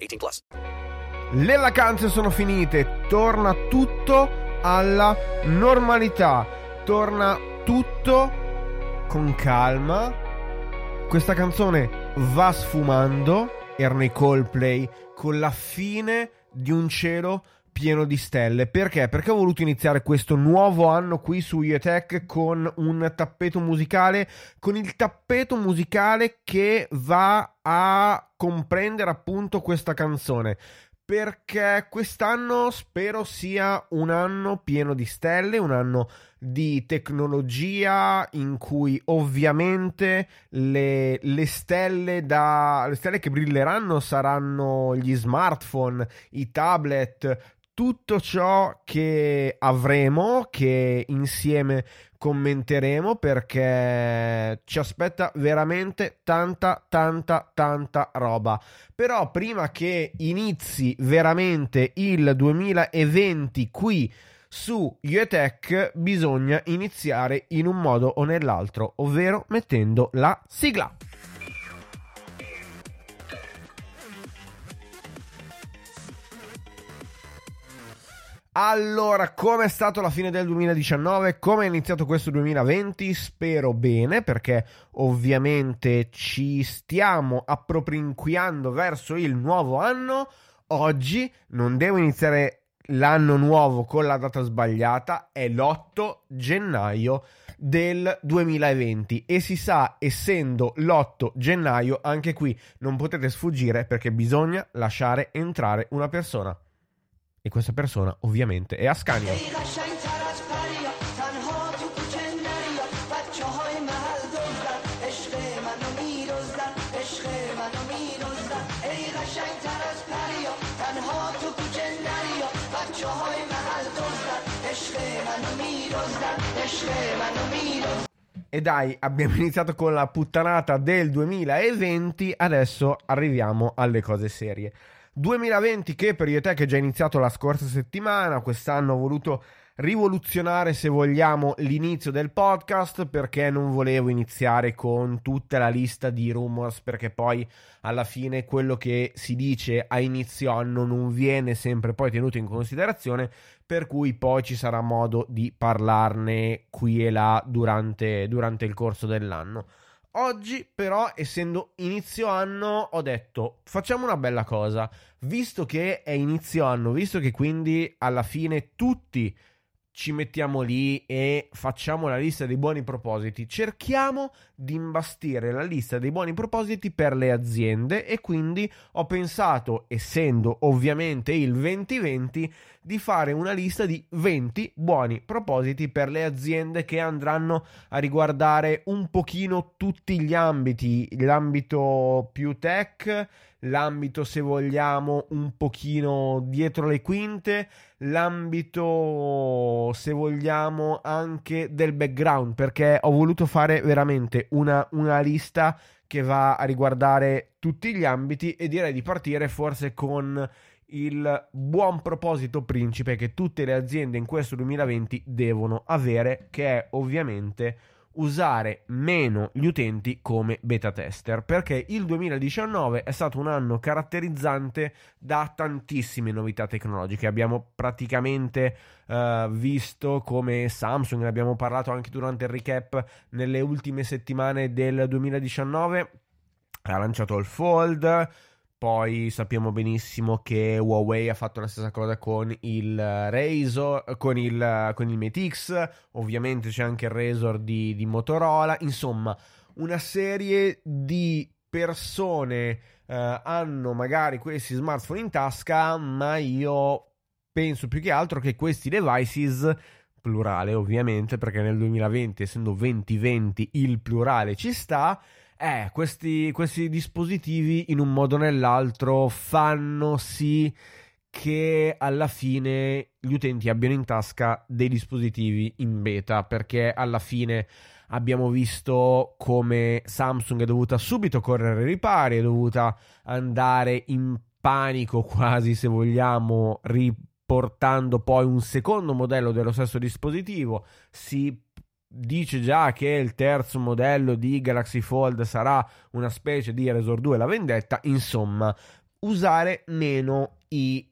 18 plus. Le vacanze sono finite, torna tutto alla normalità, torna tutto con calma. Questa canzone va sfumando, erano i Coldplay, con la fine di un cielo pieno di stelle. Perché? Perché ho voluto iniziare questo nuovo anno qui su IETech con un tappeto musicale, con il tappeto musicale che va a comprendere appunto questa canzone. Perché quest'anno spero sia un anno pieno di stelle, un anno di tecnologia in cui ovviamente le, le, stelle da, le stelle che brilleranno saranno gli smartphone, i tablet, tutto ciò che avremo, che insieme commenteremo perché ci aspetta veramente tanta tanta tanta roba. Però prima che inizi veramente il 2020 qui su UETech bisogna iniziare in un modo o nell'altro ovvero mettendo la sigla Allora, come è stato la fine del 2019? Come è iniziato questo 2020? Spero bene, perché ovviamente ci stiamo appropinquiando verso il nuovo anno. Oggi non devo iniziare l'anno nuovo con la data sbagliata, è l'8 gennaio del 2020 e si sa, essendo l'8 gennaio, anche qui non potete sfuggire perché bisogna lasciare entrare una persona. E questa persona ovviamente è Ascanio. E dai, abbiamo iniziato con la puttanata del 2020, adesso arriviamo alle cose serie. 2020 che per io te che è già iniziato la scorsa settimana, quest'anno ho voluto rivoluzionare se vogliamo l'inizio del podcast perché non volevo iniziare con tutta la lista di rumors perché poi alla fine quello che si dice a inizio anno non viene sempre poi tenuto in considerazione per cui poi ci sarà modo di parlarne qui e là durante, durante il corso dell'anno. Oggi però, essendo inizio anno, ho detto facciamo una bella cosa, visto che è inizio anno, visto che quindi alla fine tutti ci mettiamo lì e facciamo la lista dei buoni propositi. Cerchiamo di imbastire la lista dei buoni propositi per le aziende e quindi ho pensato, essendo ovviamente il 2020, di fare una lista di 20 buoni propositi per le aziende che andranno a riguardare un pochino tutti gli ambiti, l'ambito più tech, l'ambito se vogliamo un pochino dietro le quinte, l'ambito se vogliamo anche del background perché ho voluto fare veramente una, una lista che va a riguardare tutti gli ambiti e direi di partire forse con il buon proposito principe che tutte le aziende in questo 2020 devono avere che è ovviamente usare meno gli utenti come beta tester perché il 2019 è stato un anno caratterizzante da tantissime novità tecnologiche. Abbiamo praticamente uh, visto come Samsung ne abbiamo parlato anche durante il recap nelle ultime settimane del 2019 ha lanciato il Fold poi sappiamo benissimo che Huawei ha fatto la stessa cosa con il Razor, con il, con il Mate X, ovviamente c'è anche il Razor di, di Motorola, insomma una serie di persone eh, hanno magari questi smartphone in tasca, ma io penso più che altro che questi devices plurale ovviamente perché nel 2020 essendo 2020 il plurale ci sta eh, questi, questi dispositivi in un modo o nell'altro fanno sì che alla fine gli utenti abbiano in tasca dei dispositivi in beta perché alla fine abbiamo visto come Samsung è dovuta subito correre ai ripari, è dovuta andare in panico quasi se vogliamo riportando poi un secondo modello dello stesso dispositivo. Si dice già che il terzo modello di Galaxy Fold sarà una specie di Resort 2 la vendetta, insomma, usare meno i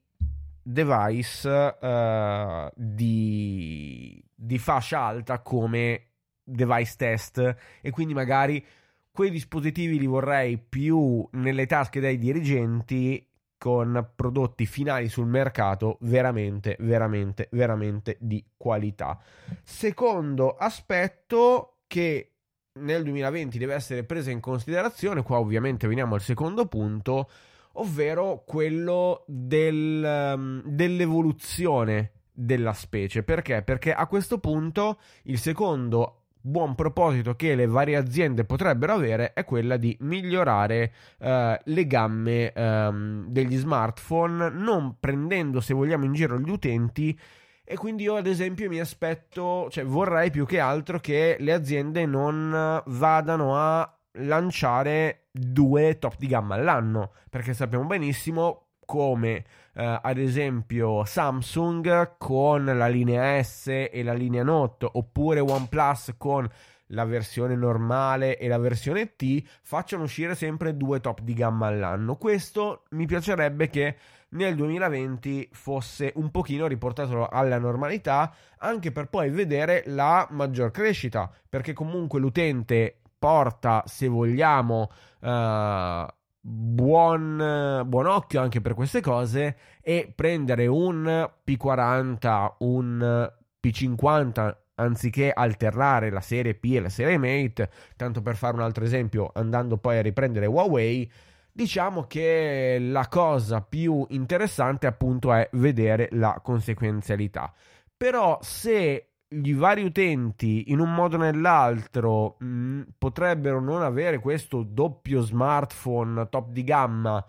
device uh, di, di fascia alta come device test. E quindi magari quei dispositivi li vorrei più nelle tasche dei dirigenti con prodotti finali sul mercato veramente, veramente, veramente di qualità. Secondo aspetto che nel 2020 deve essere presa in considerazione, qua ovviamente veniamo al secondo punto, ovvero quello del, um, dell'evoluzione della specie. Perché? Perché a questo punto il secondo buon proposito che le varie aziende potrebbero avere è quella di migliorare eh, le gamme ehm, degli smartphone, non prendendo, se vogliamo, in giro gli utenti. E quindi io, ad esempio, mi aspetto, cioè vorrei più che altro che le aziende non vadano a lanciare due top di gamma all'anno, perché sappiamo benissimo come eh, ad esempio Samsung con la linea S e la linea Note oppure OnePlus con la versione normale e la versione T facciano uscire sempre due top di gamma all'anno. Questo mi piacerebbe che nel 2020 fosse un pochino riportato alla normalità anche per poi vedere la maggior crescita perché comunque l'utente porta se vogliamo uh, buon, buon occhio anche per queste cose e prendere un P40, un P50 anziché alternare la serie P e la serie Mate, tanto per fare un altro esempio, andando poi a riprendere Huawei, diciamo che la cosa più interessante appunto è vedere la conseguenzialità. Però se i vari utenti in un modo o nell'altro mh, mm, potrebbero non avere questo doppio smartphone top di gamma uh,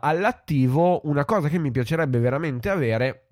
all'attivo, una cosa che mi piacerebbe veramente avere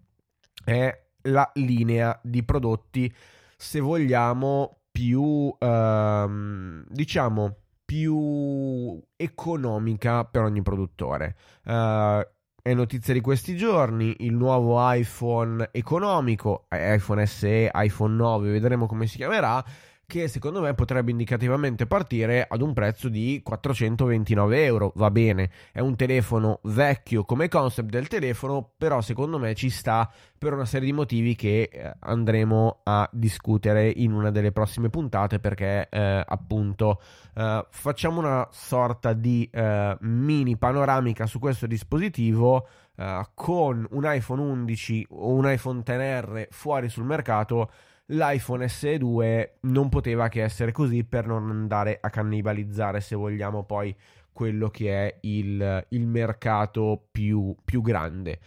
è la linea di prodotti, se vogliamo, più uh, diciamo più economica per ogni produttore. Uh, è notizia di questi giorni il nuovo iPhone economico, iPhone SE, iPhone 9, vedremo come si chiamerà che secondo me potrebbe indicativamente partire ad un prezzo di 429 euro. Va bene, è un telefono vecchio come concept del telefono, però secondo me ci sta per una serie di motivi che eh, andremo a discutere in una delle prossime puntate perché eh, appunto eh, facciamo una sorta di eh, mini panoramica su questo dispositivo. Uh, con un iPhone 11 o un iPhone XR fuori sul mercato l'iPhone SE2 non poteva che essere così per non andare a cannibalizzare, se vogliamo, poi quello che è il, il mercato più, più grande.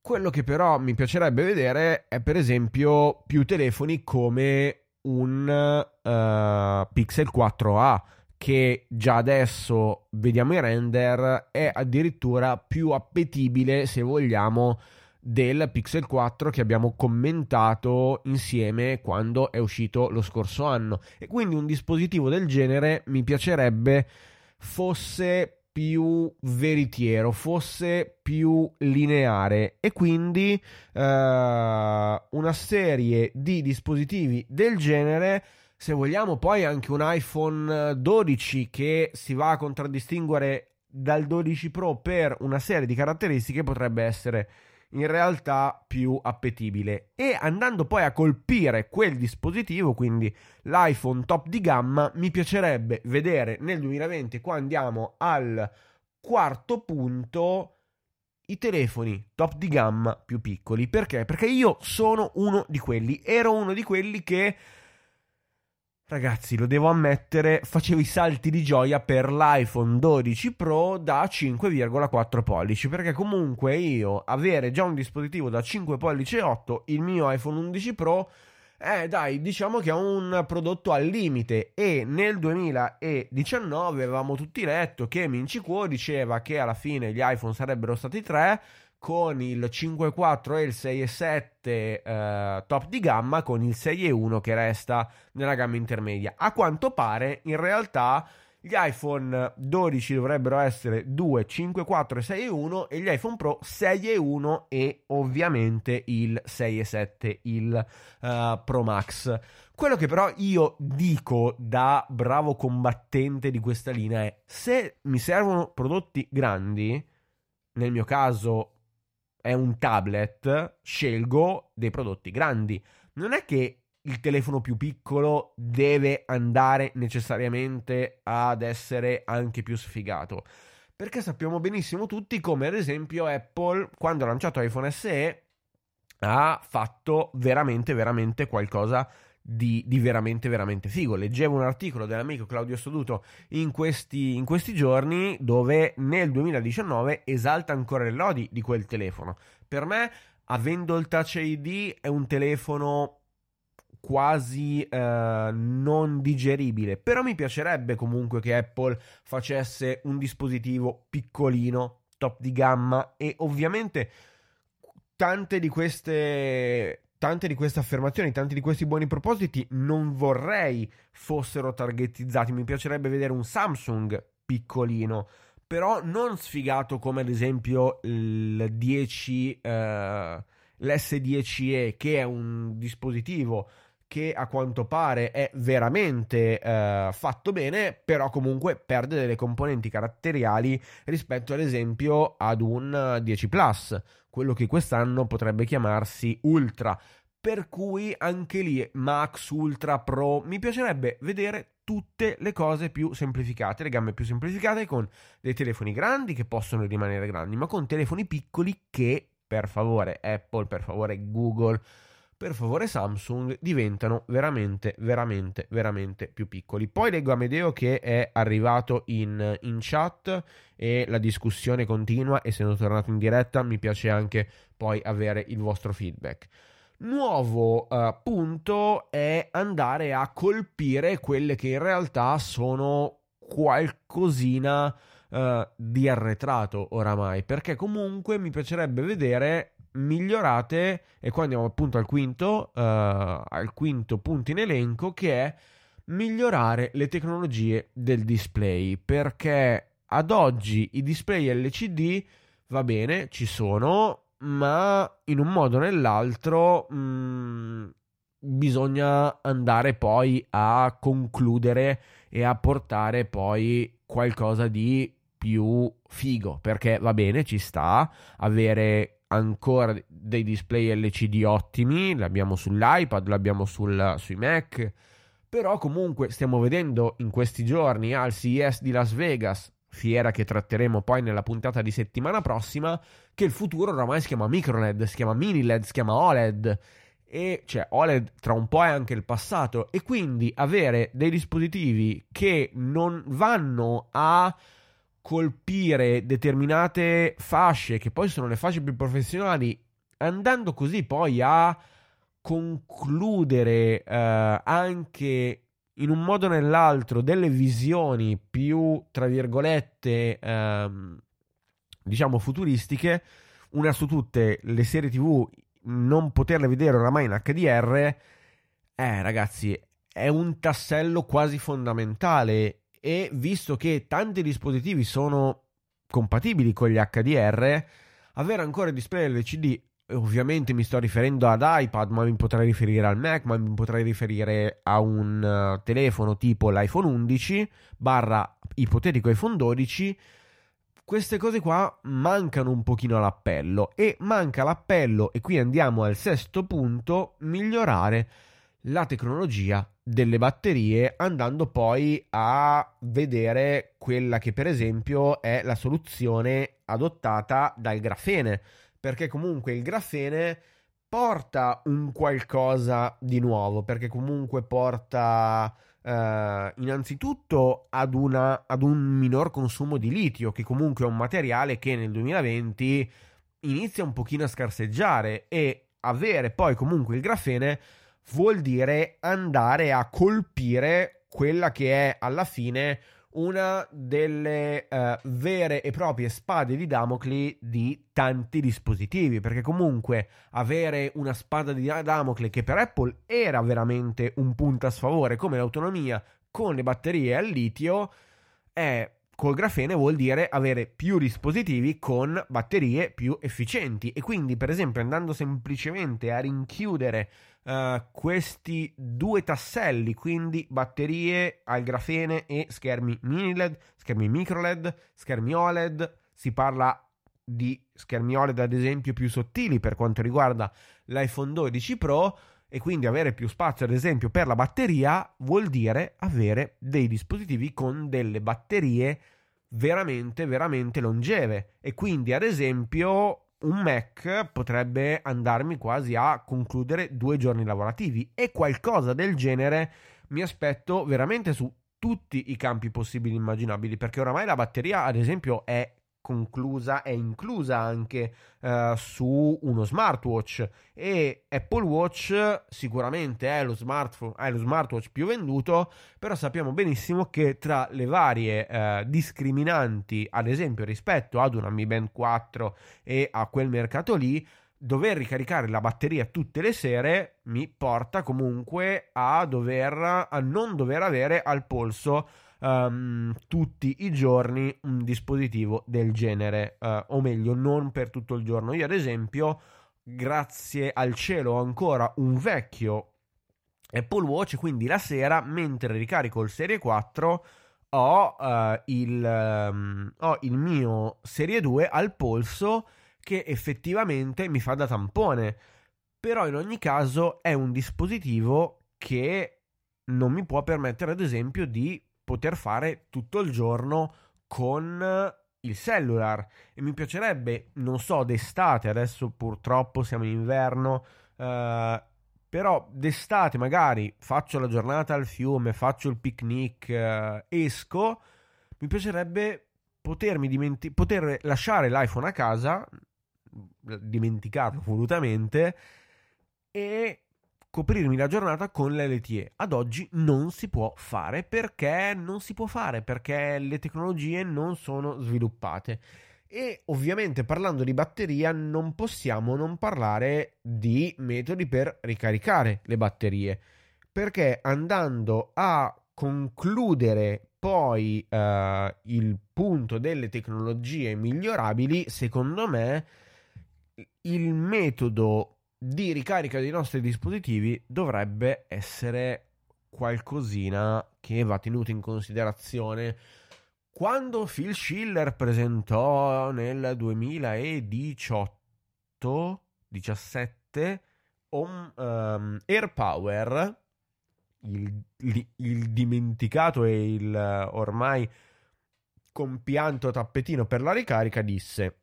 Quello che però mi piacerebbe vedere è per esempio più telefoni come un uh, Pixel 4a che già adesso vediamo i render è addirittura più appetibile se vogliamo del Pixel 4 che abbiamo commentato insieme quando è uscito lo scorso anno. E quindi un dispositivo del genere mi piacerebbe fosse più veritiero, fosse più lineare. E quindi eh, una serie di dispositivi del genere se vogliamo poi anche un iPhone 12 che si va a contraddistinguere dal 12 Pro per una serie di caratteristiche potrebbe essere in realtà più appetibile e andando poi a colpire quel dispositivo quindi l'iPhone top di gamma mi piacerebbe vedere nel 2020 qua andiamo al quarto punto, i telefoni top di gamma più piccoli. Perché? Perché io sono uno di quelli, ero uno di quelli che Ragazzi, lo devo ammettere, facevo i salti di gioia per l'iPhone 12 Pro da 5,4 pollici, perché comunque io avere già un dispositivo da 5 pollici e 8, il mio iPhone 11 Pro, eh dai, diciamo che è un prodotto al limite. E nel 2019 avevamo tutti letto che Minci Kuo diceva che alla fine gli iPhone sarebbero stati 3 con il 5.4 e il 6.7 eh, top di gamma con il 6.1 che resta nella gamma intermedia. A quanto pare in realtà gli iPhone 12 dovrebbero essere 2, 5, 4 e 6 e 1 e gli iPhone Pro 6 e 1 e ovviamente il 6 e 7, il uh, Pro Max. Quello che però io dico da bravo combattente di questa linea è se mi servono prodotti grandi, nel mio caso è un tablet, scelgo dei prodotti grandi. Non è che il telefono più piccolo deve andare necessariamente ad essere anche più sfigato. Perché sappiamo benissimo tutti come ad esempio Apple quando ha lanciato iPhone SE ha fatto veramente veramente qualcosa di, di, veramente veramente figo. Leggevo un articolo dell'amico Claudio Stoduto in questi, in questi giorni dove nel 2019 esalta ancora le lodi di quel telefono. Per me, avendo il Touch ID, è un telefono quasi eh, non digeribile. Però mi piacerebbe comunque che Apple facesse un dispositivo piccolino, top di gamma e ovviamente tante di queste tante di queste affermazioni, tanti di questi buoni propositi non vorrei fossero targetizzati. Mi piacerebbe vedere un Samsung piccolino, però non sfigato come ad esempio il 10, eh, l'S10e, che è un dispositivo che a quanto pare è veramente eh, fatto bene, però comunque perde delle componenti caratteriali rispetto ad esempio ad un 10 Plus, quello che quest'anno potrebbe chiamarsi Ultra. Per cui anche lì Max, Ultra, Pro, mi piacerebbe vedere tutte le cose più semplificate, le gamme più semplificate con dei telefoni grandi che possono rimanere grandi, ma con telefoni piccoli che, per favore Apple, per favore Google, per favore Samsung diventano veramente, veramente, veramente più piccoli. Poi leggo Amedeo che è arrivato in, in chat e la discussione continua, essendo tornato in diretta, mi piace anche poi avere il vostro feedback. Nuovo uh, punto è andare a colpire quelle che in realtà sono qualcosina uh, di arretrato oramai, perché comunque mi piacerebbe vedere migliorate e qua andiamo appunto al quinto, uh, al quinto punto in elenco che è migliorare le tecnologie del display perché ad oggi i display LCD va bene, ci sono, ma in un modo o nell'altro mh, mm, bisogna andare poi a concludere e a portare poi qualcosa di più figo perché va bene, ci sta avere ancora dei display LCD ottimi, l'abbiamo sull'iPad, l'abbiamo sul, sui Mac, però comunque stiamo vedendo in questi giorni al CES di Las Vegas, fiera che tratteremo poi nella puntata di settimana prossima, che il futuro oramai si chiama microLED, si chiama mini LED, si chiama OLED e cioè OLED tra un po' è anche il passato. E quindi avere dei dispositivi che non vanno a colpire determinate fasce, che poi sono le fasce più professionali, andando così poi a concludere eh, anche in un modo o nell'altro delle visioni più, tra virgolette, ehm, diciamo futuristiche, una su tutte le serie tv, non poterle vedere oramai in HDR, eh ragazzi, è un tassello quasi fondamentale e visto che tanti dispositivi sono compatibili con gli HDR, avere ancora display LCD ovviamente mi sto riferendo ad iPad, ma mi potrei riferire al Mac, ma mi potrei riferire a un uh, telefono tipo l'iPhone 11 barra ipotetico iPhone 12. Queste cose qua mancano un pochino l'appello e manca l'appello e qui andiamo al sesto punto, migliorare la tecnologia delle batterie andando poi a vedere quella che per esempio è la soluzione adottata dal grafene. Perché comunque il grafene porta un qualcosa di nuovo perché comunque porta eh, innanzitutto ad, una, ad un minor consumo di litio che comunque è un materiale che nel 2020 inizia un pochino a scarseggiare e avere poi comunque il grafene vuol dire andare a colpire quella che è alla fine una delle uh, vere e proprie spade di Damocle di tanti dispositivi, perché comunque avere una spada di Damocle che per Apple era veramente un punto a sfavore, come l'autonomia con le batterie al litio, è col grafene vuol dire avere più dispositivi con batterie più efficienti. E quindi per esempio andando semplicemente a rinchiudere uh, questi due tasselli quindi batterie al grafene e schermi mini LED, schermi micro LED, schermi OLED si parla di schermi OLED ad esempio più sottili per quanto riguarda l'iPhone 12 Pro e quindi avere più spazio ad esempio per la batteria vuol dire avere dei dispositivi con delle batterie veramente veramente longeve. E quindi ad esempio un Mac potrebbe andarmi quasi a concludere due giorni lavorativi. E qualcosa del genere mi aspetto veramente su tutti i campi possibili e immaginabili perché oramai la batteria ad esempio è conclusa è inclusa anche uh, su uno smartwatch. E Apple Watch sicuramente è lo, smartphone, è lo smartwatch più venduto però sappiamo benissimo che tra le varie uh, discriminanti ad esempio rispetto ad una Mi Band 4 e a quel mercato lì dover ricaricare la batteria tutte le sere mi porta comunque a dover a non dover avere al polso um, tutti i giorni un dispositivo del genere, uh, o meglio, non per tutto il giorno. Io, ad esempio, grazie al cielo, ho ancora un vecchio Apple Watch, quindi la sera, mentre ricarico il Serie 4, ho, uh, il, um, ho il mio Serie 2 al polso che effettivamente mi fa da tampone. Però in ogni caso è un dispositivo che non mi può permettere, ad esempio, di poter fare tutto il giorno con il cellular. E mi piacerebbe, non so, d'estate, adesso purtroppo siamo in inverno, eh, però d'estate magari faccio la giornata al fiume, faccio il picnic, eh, esco, mi piacerebbe potermi dimenti- poter lasciare l'iPhone a casa, dimenticarlo volutamente e coprirmi la giornata con l'LTE. Ad oggi non si può fare perché non si può fare perché le tecnologie non sono sviluppate. E ovviamente parlando di batteria non possiamo non parlare di metodi per ricaricare le batterie perché andando a concludere poi uh, il punto delle tecnologie migliorabili, secondo me il metodo di ricarica dei nostri dispositivi dovrebbe essere qualcosina che va tenuto in considerazione. Quando Phil Schiller presentò nel 2018 17 um, Air Power, il, il, il, dimenticato e il ormai compianto tappetino per la ricarica, disse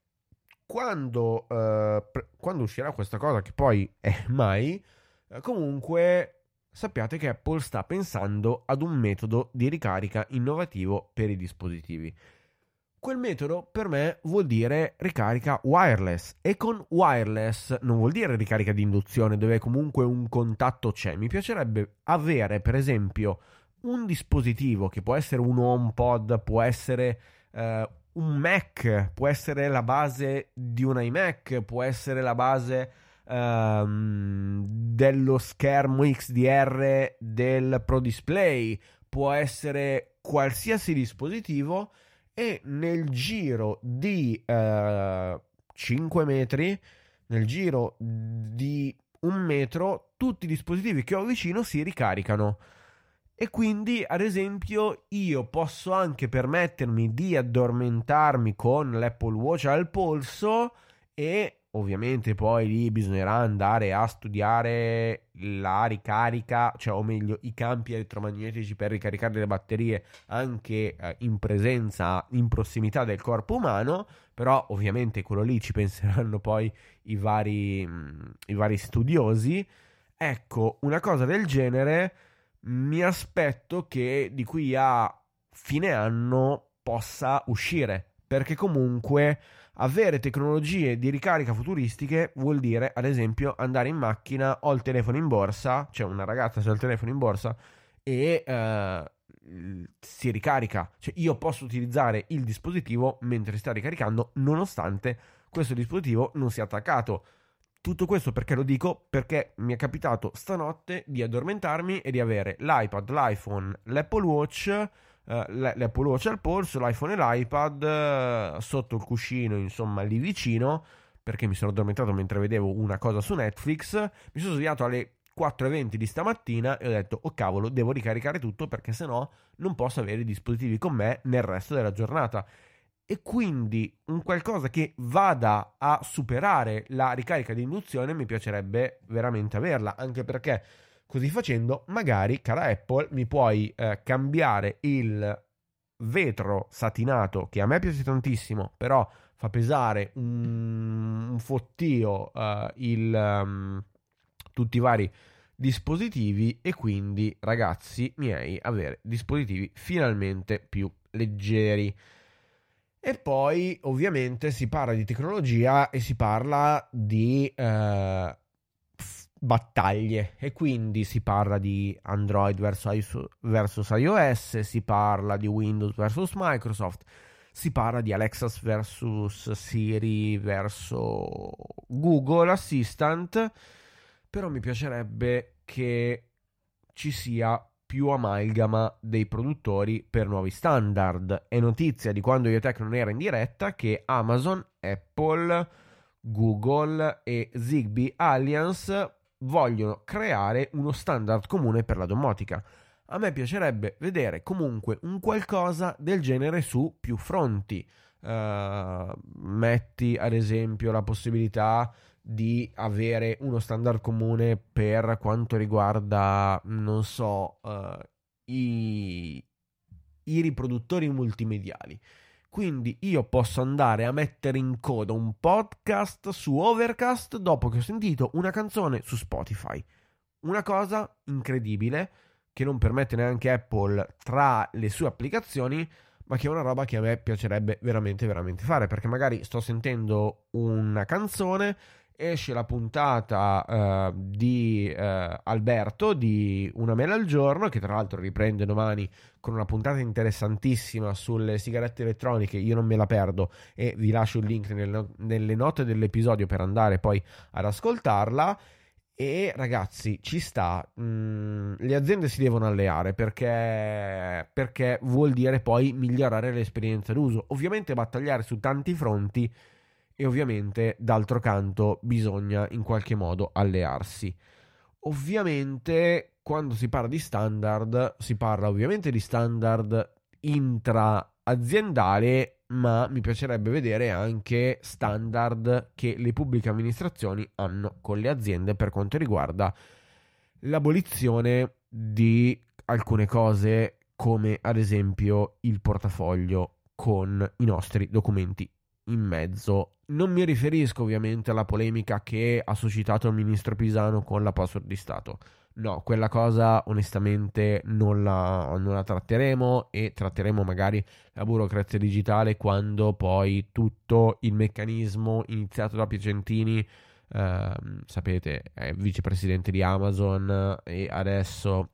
quando, uh, pre- quando uscirà questa cosa, che poi è mai, uh, comunque sappiate che Apple sta pensando ad un metodo di ricarica innovativo per i dispositivi. Quel metodo per me vuol dire ricarica wireless e con wireless non vuol dire ricarica di induzione dove comunque un contatto c'è. Mi piacerebbe avere per esempio un dispositivo che può essere un HomePod, può essere uh, un Mac, può essere la base di un iMac, può essere la base um, dello schermo XDR del Pro Display, può essere qualsiasi dispositivo e nel giro di eh, 5 metri, nel giro di un metro, tutti i dispositivi che ho vicino si ricaricano. E quindi, ad esempio, io posso anche permettermi di addormentarmi con l'Apple Watch al polso e ovviamente poi lì bisognerà andare a studiare la ricarica, cioè o meglio i campi elettromagnetici per ricaricare le batterie anche eh, in presenza, in prossimità del corpo umano, però ovviamente quello lì ci penseranno poi i vari, mh, i vari studiosi. Ecco, una cosa del genere mi aspetto che di qui a fine anno possa uscire, perché comunque avere tecnologie di ricarica futuristiche vuol dire, ad esempio, andare in macchina, ho il telefono in borsa, cioè una ragazza ha il telefono in borsa e eh, si ricarica. Cioè io posso utilizzare il dispositivo mentre sta ricaricando, nonostante questo dispositivo non sia attaccato. Tutto questo perché lo dico? Perché mi è capitato stanotte di addormentarmi e di avere l'iPad, l'iPhone, l'Apple Watch Uh, l'Apple Watch al polso, l'iPhone e l'iPad uh, sotto il cuscino, insomma, lì vicino, perché mi sono addormentato mentre vedevo una cosa su Netflix. Mi sono svegliato alle 4.20 di stamattina e ho detto, oh cavolo, devo ricaricare tutto perché sennò non posso avere i dispositivi con me nel resto della giornata. E quindi un qualcosa che vada a superare la ricarica di induzione mi piacerebbe veramente averla, anche perché Così facendo, magari, cara Apple, mi puoi eh, cambiare il vetro satinato che a me piace tantissimo, però fa pesare un, un fottio uh, il, um, tutti i vari dispositivi e quindi ragazzi miei avere dispositivi finalmente più leggeri. E poi ovviamente si parla di tecnologia e si parla di uh, battaglie. E quindi si parla di Android versus iOS, si parla di Windows versus Microsoft, si parla di Alexa versus Siri versus Google Assistant, però mi piacerebbe che ci sia più amalgama dei produttori per nuovi standard. È notizia di quando Iotech non era in diretta che Amazon, Apple, Google e Zigbee Alliance vogliono creare uno standard comune per la domotica. A me piacerebbe vedere comunque un qualcosa del genere su più fronti. Uh, metti ad esempio la possibilità di avere uno standard comune per quanto riguarda, non so, uh, i, i riproduttori multimediali. Quindi io posso andare a mettere in coda un podcast su Overcast dopo che ho sentito una canzone su Spotify. Una cosa incredibile che non permette neanche Apple tra le sue applicazioni, ma che è una roba che a me piacerebbe veramente veramente fare, perché magari sto sentendo una canzone esce la puntata uh, di uh, Alberto di Una mela al giorno, che tra l'altro riprende domani con una puntata interessantissima sulle sigarette elettroniche. Io non me la perdo e vi lascio il link nelle, nelle note dell'episodio per andare poi ad ascoltarla. E ragazzi, ci sta. Mm, le aziende si devono alleare perché, perché vuol dire poi migliorare l'esperienza d'uso. Ovviamente battagliare su tanti fronti e ovviamente d'altro canto bisogna in qualche modo allearsi. Ovviamente quando si parla di standard si parla ovviamente di standard intra-aziendale, ma mi piacerebbe vedere anche standard che le pubbliche amministrazioni hanno con le aziende per quanto riguarda l'abolizione di alcune cose come ad esempio il portafoglio con i nostri documenti in mezzo. Non mi riferisco ovviamente alla polemica che ha suscitato il ministro Pisano con la password di Stato. No, quella cosa onestamente non la, non la tratteremo e tratteremo magari la burocrazia digitale quando poi tutto il meccanismo iniziato da Piacentini, eh, sapete, è vicepresidente di Amazon e adesso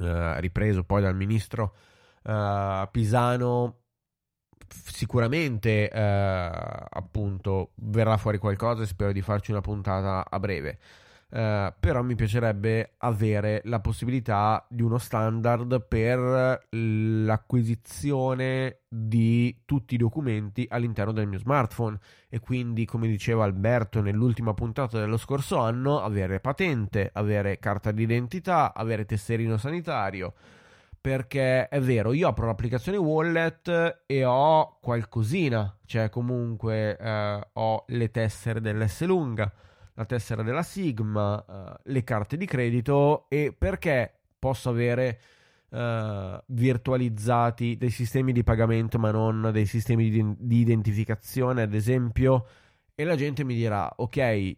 eh, ripreso poi dal ministro eh, Pisano sicuramente eh, appunto verrà fuori qualcosa e spero di farci una puntata a breve. Uh, però mi piacerebbe avere la possibilità di uno standard per l'acquisizione di tutti i documenti all'interno del mio smartphone e quindi come diceva Alberto nell'ultima puntata dello scorso anno avere patente, avere carta d'identità, avere tesserino sanitario perché è vero, io apro l'applicazione wallet e ho qualcosina, cioè comunque eh, ho le tessere dell'S lunga, la tessera della Sigma, eh, le carte di credito e perché posso avere eh, virtualizzati dei sistemi di pagamento ma non dei sistemi di, di identificazione, ad esempio, e la gente mi dirà, ok,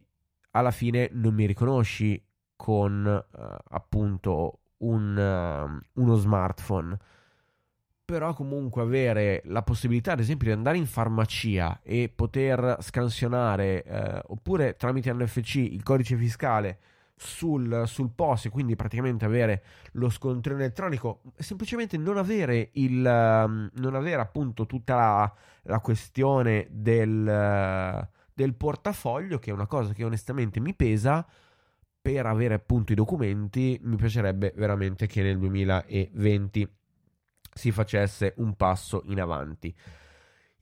alla fine non mi riconosci con eh, appunto un, uh, uno smartphone. Però comunque avere la possibilità, ad esempio, di andare in farmacia e poter scansionare eh, oppure tramite NFC il codice fiscale sul, sul POS quindi praticamente avere lo scontrino elettronico, semplicemente non avere il um, non avere appunto tutta la, la questione del, uh, del portafoglio, che è una cosa che onestamente mi pesa per avere appunto i documenti mi piacerebbe veramente che nel 2020 si facesse un passo in avanti.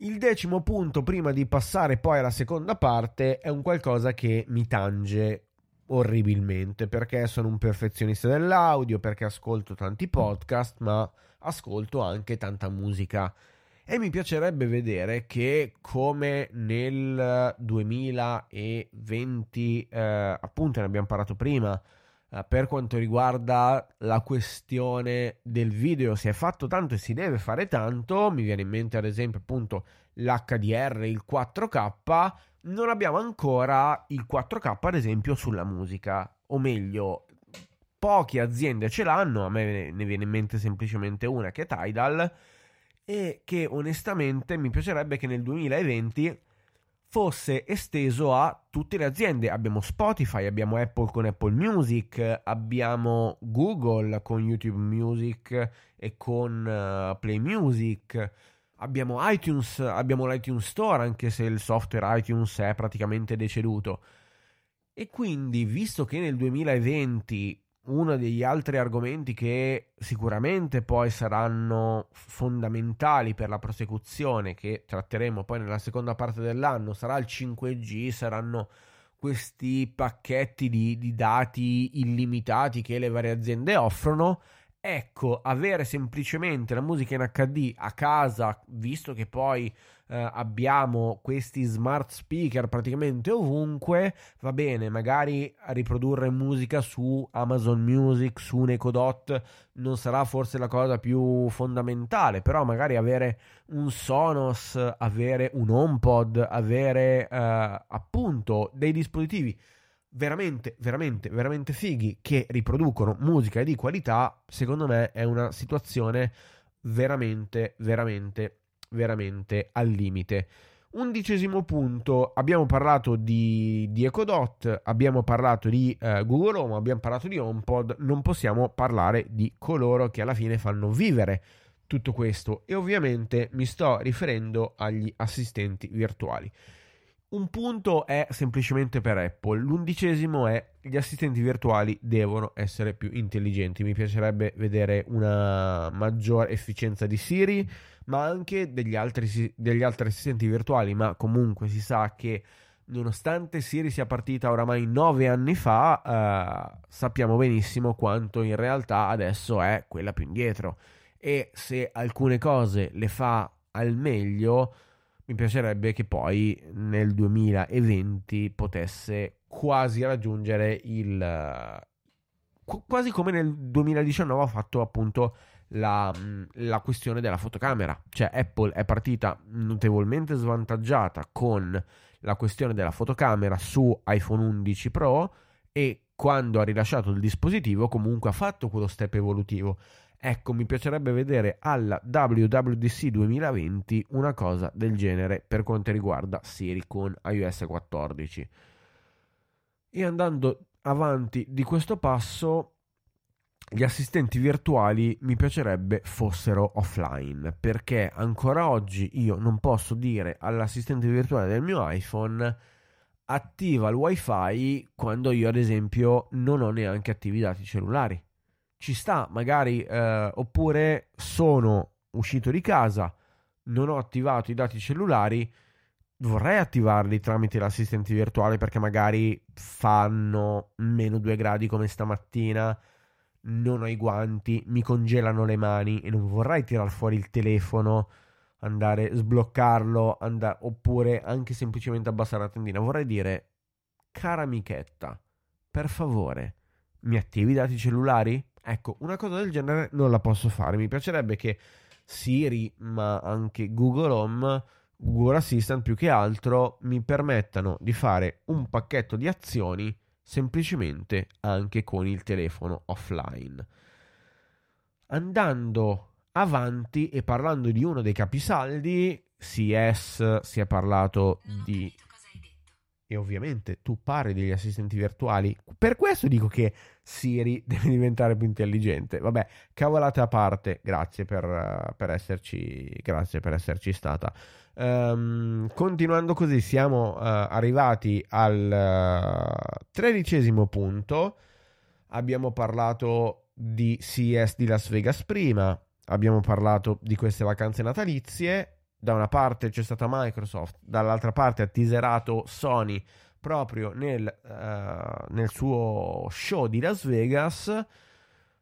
Il decimo punto, prima di passare poi alla seconda parte, è un qualcosa che mi tange orribilmente perché sono un perfezionista dell'audio, perché ascolto tanti podcast, ma ascolto anche tanta musica e mi piacerebbe vedere che come nel 2020, eh, appunto ne abbiamo parlato prima, eh, per quanto riguarda la questione del video, si è fatto tanto e si deve fare tanto, mi viene in mente ad esempio appunto l'HDR, il 4K, non abbiamo ancora il 4K ad esempio sulla musica, o meglio, poche aziende ce l'hanno, a me ne viene in mente semplicemente una che è Tidal, e che onestamente mi piacerebbe che nel 2020 fosse esteso a tutte le aziende. Abbiamo Spotify, abbiamo Apple con Apple Music, abbiamo Google con YouTube Music e con uh, Play Music. Abbiamo iTunes, abbiamo l'iTunes Store, anche se il software iTunes è praticamente deceduto. E quindi, visto che nel 2020 uno degli altri argomenti che sicuramente poi saranno fondamentali per la prosecuzione che tratteremo poi nella seconda parte dell'anno sarà il 5G, saranno questi pacchetti di, di dati illimitati che le varie aziende offrono. Ecco, avere semplicemente la musica in HD a casa, visto che poi eh, abbiamo questi smart speaker praticamente ovunque, va bene, magari riprodurre musica su Amazon Music, su un Echo Dot non sarà forse la cosa più fondamentale, però magari avere un Sonos, avere un HomePod, avere eh, appunto dei dispositivi veramente, veramente, veramente fighi che riproducono musica di qualità, secondo me è una situazione veramente, veramente, veramente al limite. Undicesimo punto, abbiamo parlato di, di Ecodot, abbiamo parlato di uh, Google Home, abbiamo parlato di HomePod, non possiamo parlare di coloro che alla fine fanno vivere tutto questo e ovviamente mi sto riferendo agli assistenti virtuali. Un punto è semplicemente per Apple, l'undicesimo è gli assistenti virtuali devono essere più intelligenti. Mi piacerebbe vedere una maggiore efficienza di Siri, ma anche degli altri, degli altri assistenti virtuali, ma comunque si sa che nonostante Siri sia partita oramai nove anni fa, eh, sappiamo benissimo quanto in realtà adesso è quella più indietro. E se alcune cose le fa al meglio mi piacerebbe che poi nel 2020 potesse quasi raggiungere il quasi come nel 2019 ha fatto appunto la, la, questione della fotocamera. Cioè Apple è partita notevolmente svantaggiata con la questione della fotocamera su iPhone 11 Pro e quando ha rilasciato il dispositivo comunque ha fatto quello step evolutivo Ecco, mi piacerebbe vedere alla WWDC 2020 una cosa del genere per quanto riguarda Siri con iOS 14. E andando avanti di questo passo, gli assistenti virtuali mi piacerebbe fossero offline perché ancora oggi io non posso dire all'assistente virtuale del mio iPhone attiva il wifi quando io ad esempio non ho neanche attivi i dati cellulari ci sta magari eh, oppure sono uscito di casa non ho attivato i dati cellulari vorrei attivarli tramite l'assistente virtuale perché magari fanno meno 2 gradi come stamattina non ho i guanti, mi congelano le mani e non vorrei tirar fuori il telefono, andare sbloccarlo, andare, oppure anche semplicemente abbassare la tendina. Vorrei dire, cara amichetta, per favore, mi attivi i dati cellulari? Ecco, una cosa del genere non la posso fare. Mi piacerebbe che Siri, ma anche Google Home, Google Assistant più che altro, mi permettano di fare un pacchetto di azioni semplicemente anche con il telefono offline. Andando avanti e parlando di uno dei capisaldi, CS si è parlato di e ovviamente tu parli degli assistenti virtuali. Per questo dico che Siri deve diventare più intelligente. Vabbè, cavolate a parte, grazie per, per esserci, grazie per esserci stata. Um, continuando così, siamo uh, arrivati al uh, tredicesimo punto. Abbiamo parlato di CES di Las Vegas prima, abbiamo parlato di queste vacanze natalizie da una parte c'è stata Microsoft, dall'altra parte ha teaserato Sony proprio nel, uh, nel suo show di Las Vegas.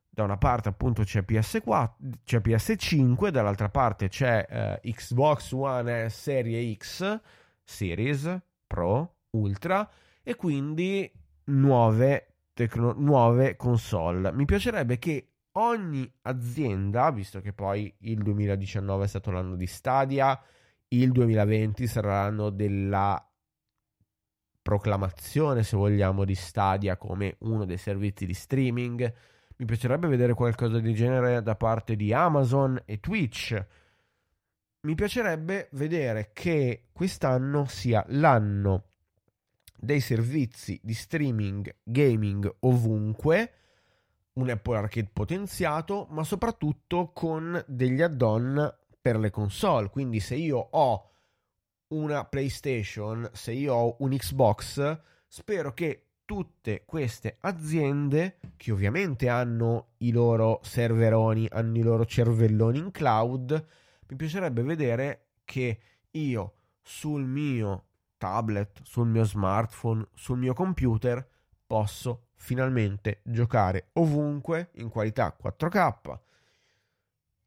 Da una parte appunto c'è PS4, c'è PS5, dall'altra parte c'è uh, Xbox One Serie X, Series, Pro, Ultra e quindi nuove, tecno- nuove console. Mi piacerebbe che ogni azienda, visto che poi il 2019 è stato l'anno di Stadia, il 2020 sarà l'anno della proclamazione, se vogliamo, di Stadia come uno dei servizi di streaming. Mi piacerebbe vedere qualcosa di genere da parte di Amazon e Twitch. Mi piacerebbe vedere che quest'anno sia l'anno dei servizi di streaming gaming ovunque un Apple Arcade potenziato, ma soprattutto con degli add-on per le console. Quindi se io ho una PlayStation, se io ho un Xbox, spero che tutte queste aziende, che ovviamente hanno i loro serveroni, hanno i loro cervelloni in cloud, mi piacerebbe vedere che io sul mio tablet, sul mio smartphone, sul mio computer posso finalmente giocare ovunque in qualità 4K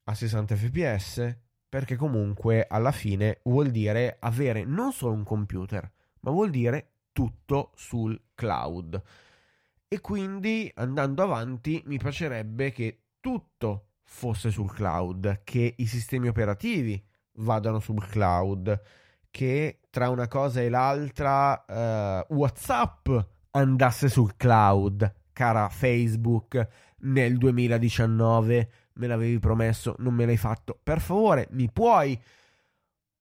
a 60 fps perché comunque alla fine vuol dire avere non solo un computer ma vuol dire tutto sul cloud. E quindi andando avanti mi piacerebbe che tutto fosse sul cloud che i sistemi operativi vadano sul cloud che tra una cosa e l'altra uh, WhatsApp andasse sul cloud, cara Facebook, nel 2019 me l'avevi promesso, non me l'hai fatto. Per favore, mi puoi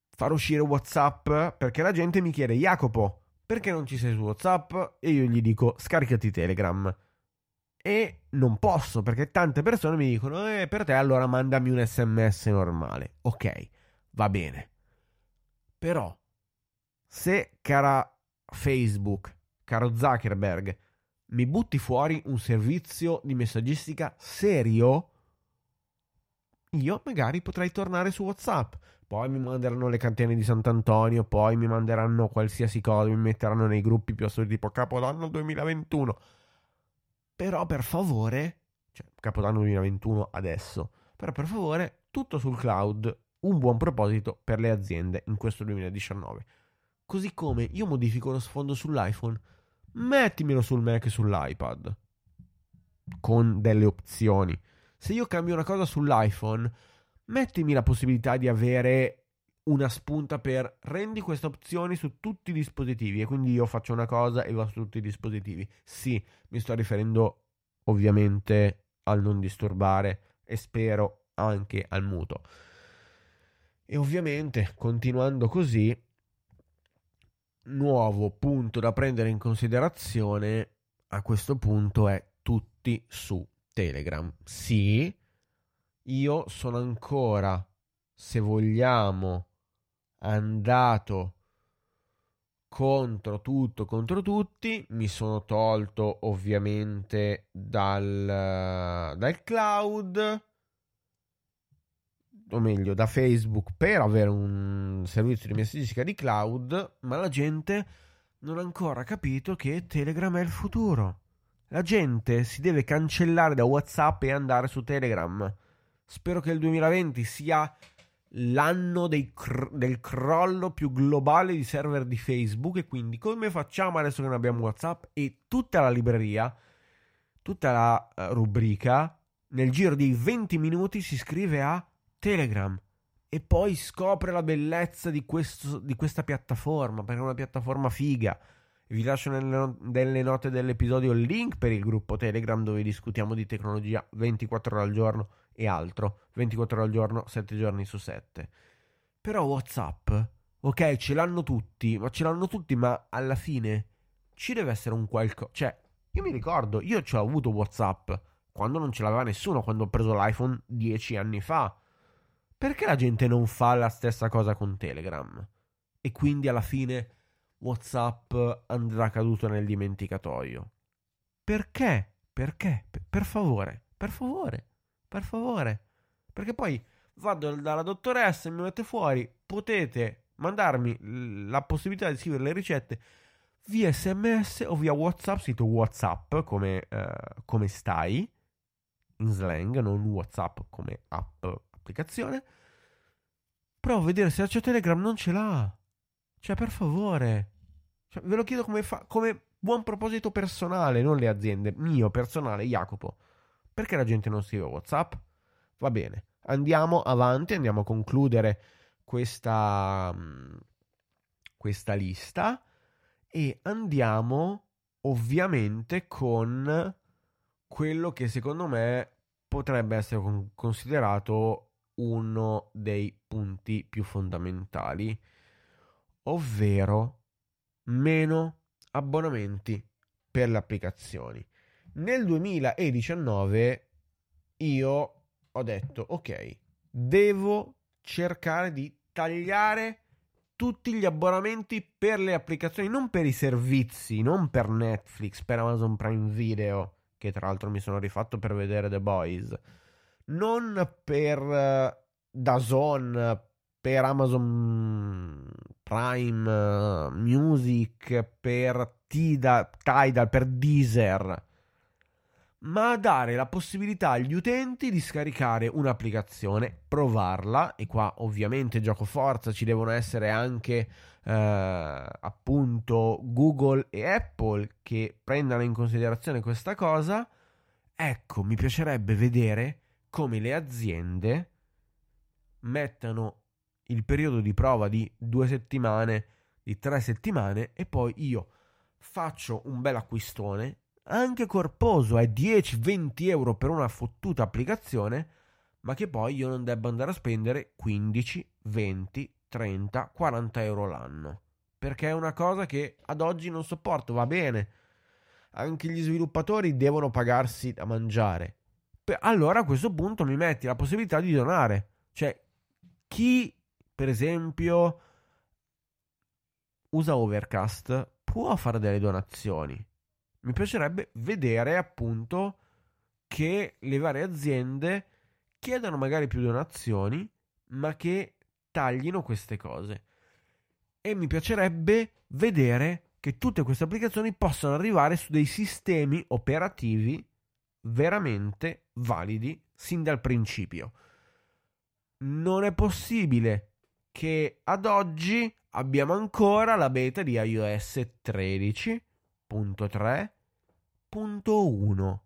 far uscire WhatsApp? Perché la gente mi chiede, Jacopo, perché non ci sei su WhatsApp? E io gli dico, scaricati Telegram. E non posso perché tante persone mi dicono, eh, per te allora mandami un sms normale. Ok, va bene. Però, se cara Facebook caro Zuckerberg, mi butti fuori un servizio di messaggistica serio, io magari potrei tornare su WhatsApp. Poi mi manderanno le catene di Sant'Antonio, poi mi manderanno qualsiasi cosa, mi metteranno nei gruppi più assoluti tipo Capodanno 2021. Però per favore, cioè Capodanno 2021 adesso, però per favore, tutto sul cloud, un buon proposito per le aziende in questo 2019. Così come io modifico lo sfondo sull'iPhone, mettimelo sul Mac e sull'iPad con delle opzioni. Se io cambio una cosa sull'iPhone, mettimi la possibilità di avere una spunta per rendi queste opzioni su tutti i dispositivi e quindi io faccio una cosa e va su tutti i dispositivi. Sì, mi sto riferendo ovviamente al non disturbare e spero anche al muto. E ovviamente, continuando così, nuovo punto da prendere in considerazione a questo punto è tutti su Telegram. Sì, io sono ancora, se vogliamo, andato contro tutto, contro tutti. Mi sono tolto ovviamente dal, dal cloud o meglio da Facebook per avere un servizio di messaggistica di cloud, ma la gente non ha ancora capito che Telegram è il futuro. La gente si deve cancellare da WhatsApp e andare su Telegram. Spero che il 2020 sia l'anno cr- del crollo più globale di server di Facebook e quindi come facciamo adesso che non abbiamo WhatsApp e tutta la libreria, tutta la uh, rubrica nel giro di 20 minuti si iscrive a Telegram e poi scopre la bellezza di, questo, di questa piattaforma perché è una piattaforma figa vi lascio nelle, nelle note dell'episodio il link per il gruppo Telegram dove discutiamo di tecnologia 24 ore al giorno e altro. 24 ore al giorno, 7 giorni su 7. Però WhatsApp, ok, ce l'hanno tutti, ma ce l'hanno tutti, ma alla fine ci deve essere un qualcosa. Cioè, io mi ricordo, io ci ho avuto WhatsApp quando non ce l'aveva nessuno, quando ho preso l'iPhone 10 anni fa. Perché la gente non fa la stessa cosa con Telegram? E quindi alla fine WhatsApp andrà caduto nel dimenticatoio. Perché? Perché? Per favore, per favore, per favore. Perché poi vado dalla dottoressa e mi mette fuori, potete mandarmi la possibilità di scrivere le ricette via sms o via whatsapp, sito whatsapp come, uh, come stai, in slang, non whatsapp come app, applicazione. Provo a vedere se c'è Telegram non ce l'ha. Cioè, per favore. Cioè, ve lo chiedo come, fa- come buon proposito personale, non le aziende. Mio, personale, Jacopo. Perché la gente non scrive WhatsApp? Va bene. Andiamo avanti, andiamo a concludere questa, mm, questa lista. E andiamo ovviamente con quello che secondo me potrebbe essere considerato uno dei punti più fondamentali ovvero meno abbonamenti per le applicazioni. Nel 2019 io ho detto ok, devo cercare di tagliare tutti gli abbonamenti per le applicazioni, non per i servizi, non per Netflix, per Amazon Prime Video, che tra l'altro mi sono rifatto per vedere The Boys, non per uh, Dazon, per Amazon Prime uh, Music, per Tidal, Tidal, per Deezer, ma dare la possibilità agli utenti di scaricare un'applicazione, provarla, e qua ovviamente gioco forza, ci devono essere anche eh, appunto Google e Apple che prendano in considerazione questa cosa. Ecco, mi piacerebbe vedere come le aziende mettano il periodo di prova di due settimane, di tre settimane e poi io faccio un bel acquistone, anche corposo, è 10-20 euro per una fottuta applicazione, ma che poi io non debba andare a spendere 15, 20, 30, 40 euro l'anno. Perché è una cosa che ad oggi non sopporto, va bene. Anche gli sviluppatori devono pagarsi da mangiare. Allora a questo punto mi metti la possibilità di donare. Cioè, chi per esempio, usa Overcast, può fare delle donazioni. Mi piacerebbe vedere appunto che le varie aziende chiedano magari più donazioni, ma che taglino queste cose. E mi piacerebbe vedere che tutte queste applicazioni possano arrivare su dei sistemi operativi veramente validi sin dal principio. Non è possibile che ad oggi abbiamo ancora la beta di iOS 13.3.1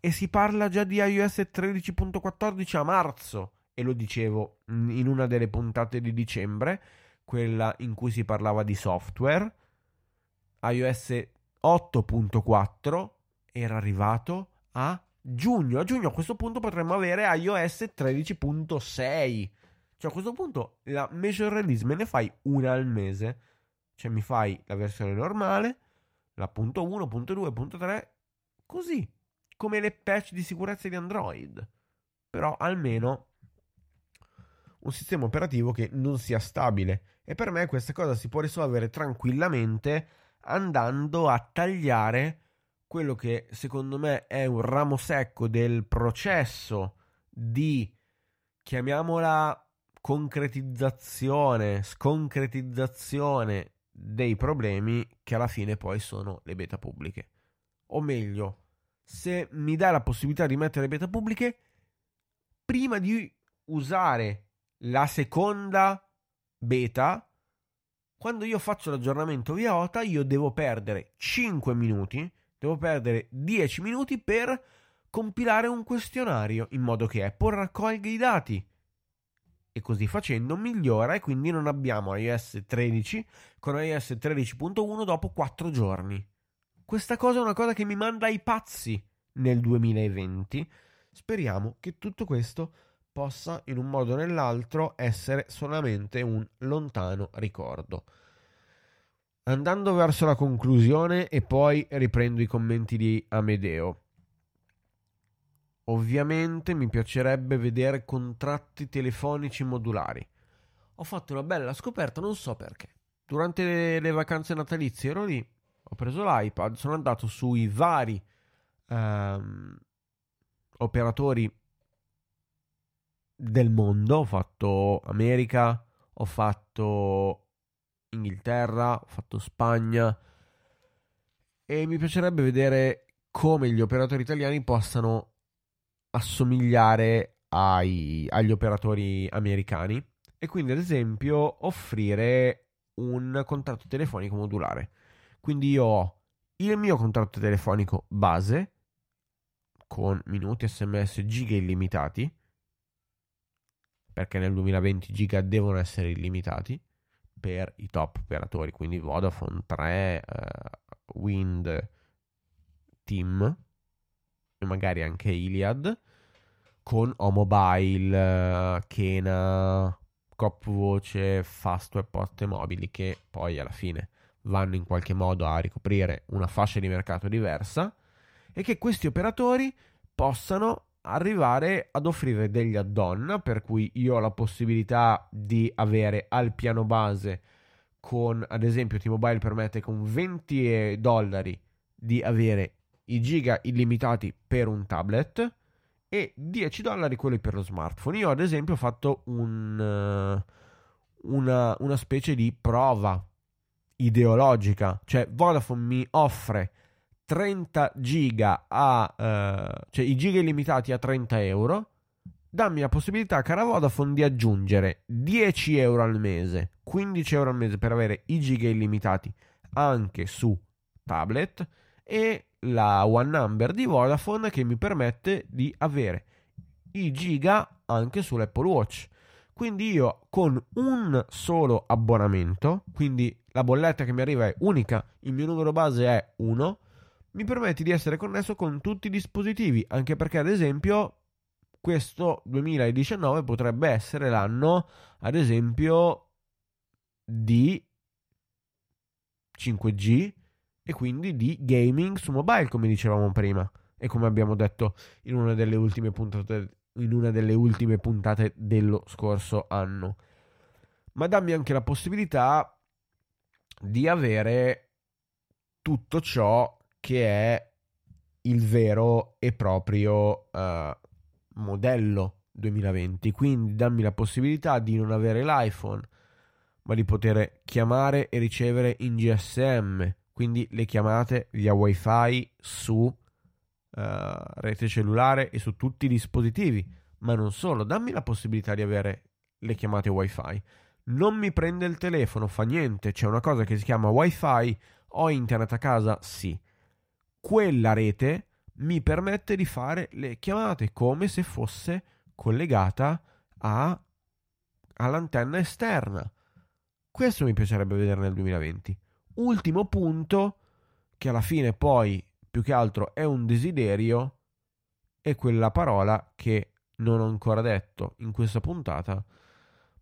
e si parla già di iOS 13.14 a marzo e lo dicevo in una delle puntate di dicembre, quella in cui si parlava di software. iOS 8.4 era arrivato a giugno. A giugno a questo punto potremmo avere iOS 13.6 cioè a questo punto la major release me ne fai una al mese. Cioè mi fai la versione normale, la punto 1, punto 2, punto 3, così. Come le patch di sicurezza di Android. Però almeno un sistema operativo che non sia stabile. E per me questa cosa si può risolvere tranquillamente andando a tagliare quello che secondo me è un ramo secco del processo di chiamiamola concretizzazione, sconcretizzazione dei problemi che alla fine poi sono le beta pubbliche. O meglio, se mi dà la possibilità di mettere beta pubbliche, prima di usare la seconda beta, quando io faccio l'aggiornamento via OTA, io devo perdere 5 minuti, devo perdere 10 minuti per compilare un questionario in modo che Apple raccolga i dati. E così facendo migliora e quindi non abbiamo iOS 13 con iOS 13.1 dopo 4 giorni. Questa cosa è una cosa che mi manda ai pazzi nel 2020. Speriamo che tutto questo possa in un modo o nell'altro essere solamente un lontano ricordo. Andando verso la conclusione e poi riprendo i commenti di Amedeo. Ovviamente mi piacerebbe vedere contratti telefonici modulari. Ho fatto una bella scoperta, non so perché. Durante le, vacanze natalizie ero lì, ho preso l'iPad, sono andato sui vari um, operatori del mondo. Ho fatto America, ho fatto Inghilterra, ho fatto Spagna. E mi piacerebbe vedere come gli operatori italiani possano assomigliare ai, agli operatori americani. E quindi ad esempio offrire un contratto telefonico modulare. Quindi io ho il mio contratto telefonico base con minuti, sms, giga illimitati perché nel 2020 giga devono essere illimitati per i top operatori, quindi Vodafone 3, uh, Wind, Team e magari anche Iliad con O-Mobile, Kena, Cop Voce, Fastweb, porte mobili che poi alla fine vanno in qualche modo a ricoprire una fascia di mercato diversa e che questi operatori possano arrivare ad offrire degli add-on per cui io ho la possibilità di avere al piano base con ad esempio T-Mobile permette con 20 dollari di avere i giga illimitati per un tablet e 10 dollari quelli per lo smartphone. Io ad esempio ho fatto un, uh, una, una specie di prova ideologica, cioè Vodafone mi offre 30 giga a uh, cioè i giga illimitati a 30 euro dammi la possibilità cara Vodafone di aggiungere 10 euro al mese 15 euro al mese per avere i giga illimitati anche su tablet e la one number di Vodafone che mi permette di avere i giga anche sull'Apple Watch. Quindi io con un solo abbonamento quindi la bolletta che mi arriva è unica il mio numero base è 1 mi permette di essere connesso con tutti i dispositivi, anche perché ad esempio questo 2019 potrebbe essere l'anno, ad esempio, di 5G e quindi di gaming su mobile, come dicevamo prima e come abbiamo detto in una delle ultime puntate, delle ultime puntate dello scorso anno. Ma dammi anche la possibilità di avere tutto ciò che è il vero e proprio uh, modello 2020. Quindi dammi la possibilità di non avere l'iPhone, ma di poter chiamare e ricevere in GSM, quindi le chiamate via WiFi su uh, rete cellulare e su tutti i dispositivi. Ma non solo, dammi la possibilità di avere le chiamate WiFi. Non mi prende il telefono, fa niente, c'è una cosa che si chiama WiFi, ho internet a casa, sì quella rete mi permette di fare le chiamate come se fosse collegata a, all'antenna esterna. Questo mi piacerebbe vedere nel 2020. Ultimo punto, che alla fine poi più che altro è un desiderio, è quella parola che non ho ancora detto in questa puntata,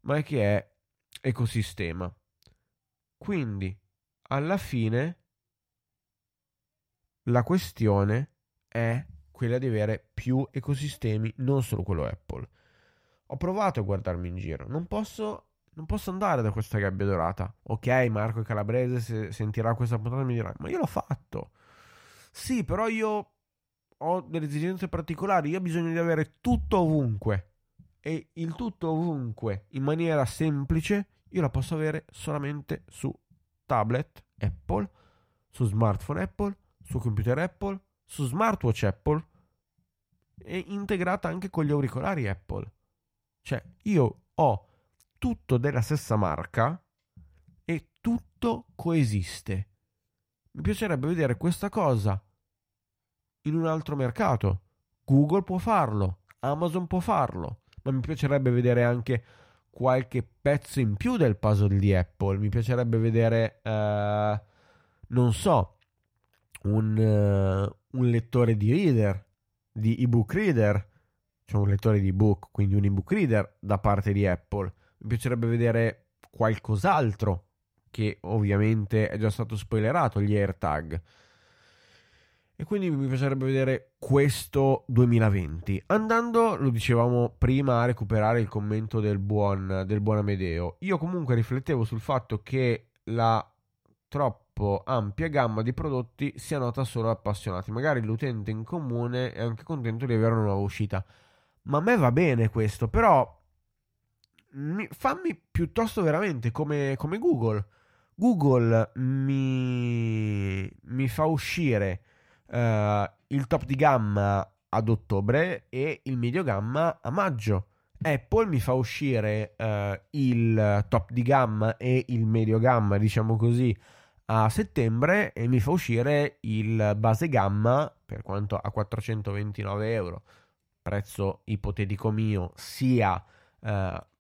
ma è che è ecosistema. Quindi, alla fine, la questione è quella di avere più ecosistemi, non solo quello Apple. Ho provato a guardarmi in giro, non posso, non posso andare da questa gabbia dorata. Ok, Marco Calabrese se sentirà questa puntata mi dirà, ma io l'ho fatto. Sì, però io ho delle esigenze particolari, io ho bisogno di avere tutto ovunque. E il tutto ovunque in maniera semplice io la posso avere solamente su tablet Apple, su smartphone Apple su computer Apple, su smartwatch Apple è integrata anche con gli auricolari Apple. Cioè, io ho tutto della stessa marca e tutto coesiste. Mi piacerebbe vedere questa cosa in un altro mercato. Google può farlo, Amazon può farlo, ma mi piacerebbe vedere anche qualche pezzo in più del puzzle di Apple. Mi piacerebbe vedere, eh, non so, un, uh, un lettore di reader, di ebook reader, cioè un lettore di ebook, quindi un ebook reader da parte di Apple. Mi piacerebbe vedere qualcos'altro che ovviamente è già stato spoilerato, gli AirTag. E quindi mi piacerebbe vedere questo 2020. Andando, lo dicevamo prima, a recuperare il commento del buon, del buon Amedeo. Io comunque riflettevo sul fatto che la troppo ampia gamma di prodotti sia nota solo appassionati. Magari l'utente in comune è anche contento di avere una nuova uscita. Ma a me va bene questo, però mi, fammi piuttosto veramente come, come Google. Google mi, mi fa uscire uh, il top di gamma ad ottobre e il medio gamma a maggio. Apple mi fa uscire uh, il top di gamma e il medio gamma, diciamo così, a settembre e mi fa uscire il base gamma per quanto a 429 euro, prezzo ipotetico mio, sia uh,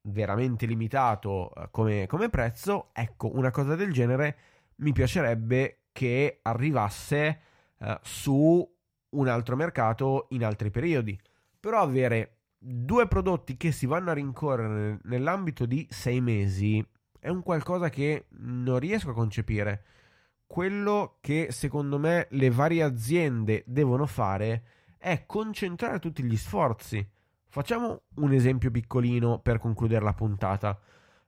veramente limitato come, come prezzo. Ecco, una cosa del genere mi piacerebbe che arrivasse eh, su un altro mercato in altri periodi. Però avere due prodotti che si vanno a rincorrere nell'ambito di sei mesi è un qualcosa che non riesco a concepire. Quello che secondo me le varie aziende devono fare è concentrare tutti gli sforzi. Facciamo un esempio piccolino per concludere la puntata.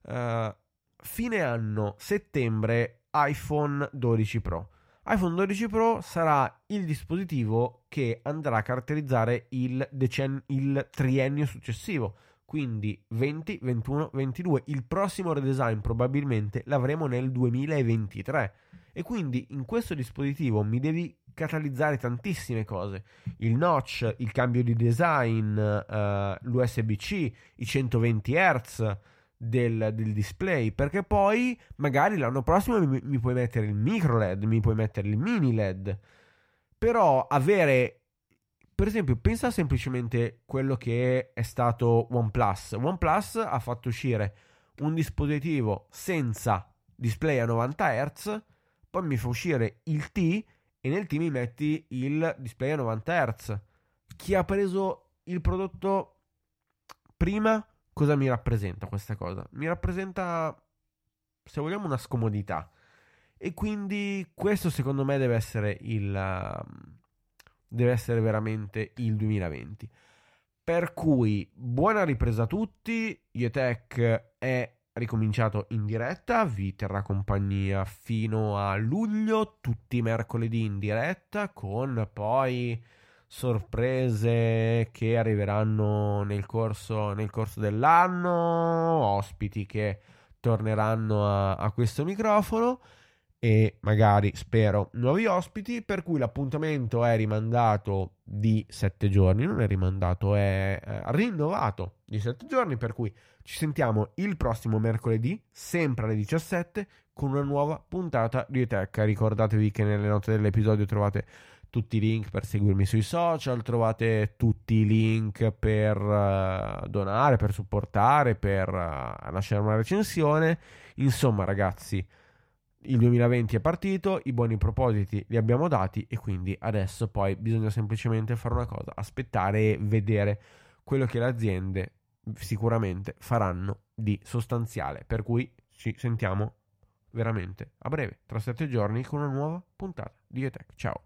Uh, fine anno, settembre, iPhone 12 Pro iPhone 12 Pro sarà il dispositivo che andrà a caratterizzare il, decen- il triennio successivo, quindi 20, 21, 22. Il prossimo redesign probabilmente l'avremo nel 2023 e quindi in questo dispositivo mi devi catalizzare tantissime cose. Il notch, il cambio di design, uh, l'USB-C, i 120 Hz del, del, display perché poi magari l'anno prossimo mi, mi, puoi mettere il micro LED mi puoi mettere il mini LED però avere per esempio pensa semplicemente quello che è stato OnePlus OnePlus ha fatto uscire un dispositivo senza display a 90 Hz poi mi fa uscire il T e nel T mi metti il display a 90 Hz chi ha preso il prodotto prima cosa mi rappresenta questa cosa? Mi rappresenta, se vogliamo, una scomodità. E quindi questo secondo me deve essere il... Deve essere veramente il 2020. Per cui buona ripresa a tutti. Iotech è ricominciato in diretta, vi terrà compagnia fino a luglio, tutti i mercoledì in diretta, con poi sorprese che arriveranno nel corso, nel corso dell'anno, ospiti che torneranno a, a questo microfono e magari spero nuovi ospiti per cui l'appuntamento è rimandato di sette giorni non è rimandato è eh, rinnovato di sette giorni per cui ci sentiamo il prossimo mercoledì sempre alle 17 con una nuova puntata di Tech ricordatevi che nelle note dell'episodio trovate tutti i link per seguirmi sui social, trovate tutti i link per uh, donare, per supportare, per uh, lasciare una recensione. Insomma, ragazzi, il 2020 è partito, i buoni propositi li abbiamo dati e quindi adesso poi bisogna semplicemente fare una cosa, aspettare e vedere quello che le aziende sicuramente faranno di sostanziale. Per cui ci sentiamo veramente a breve, tra sette giorni, con una nuova puntata di Etech. Ciao!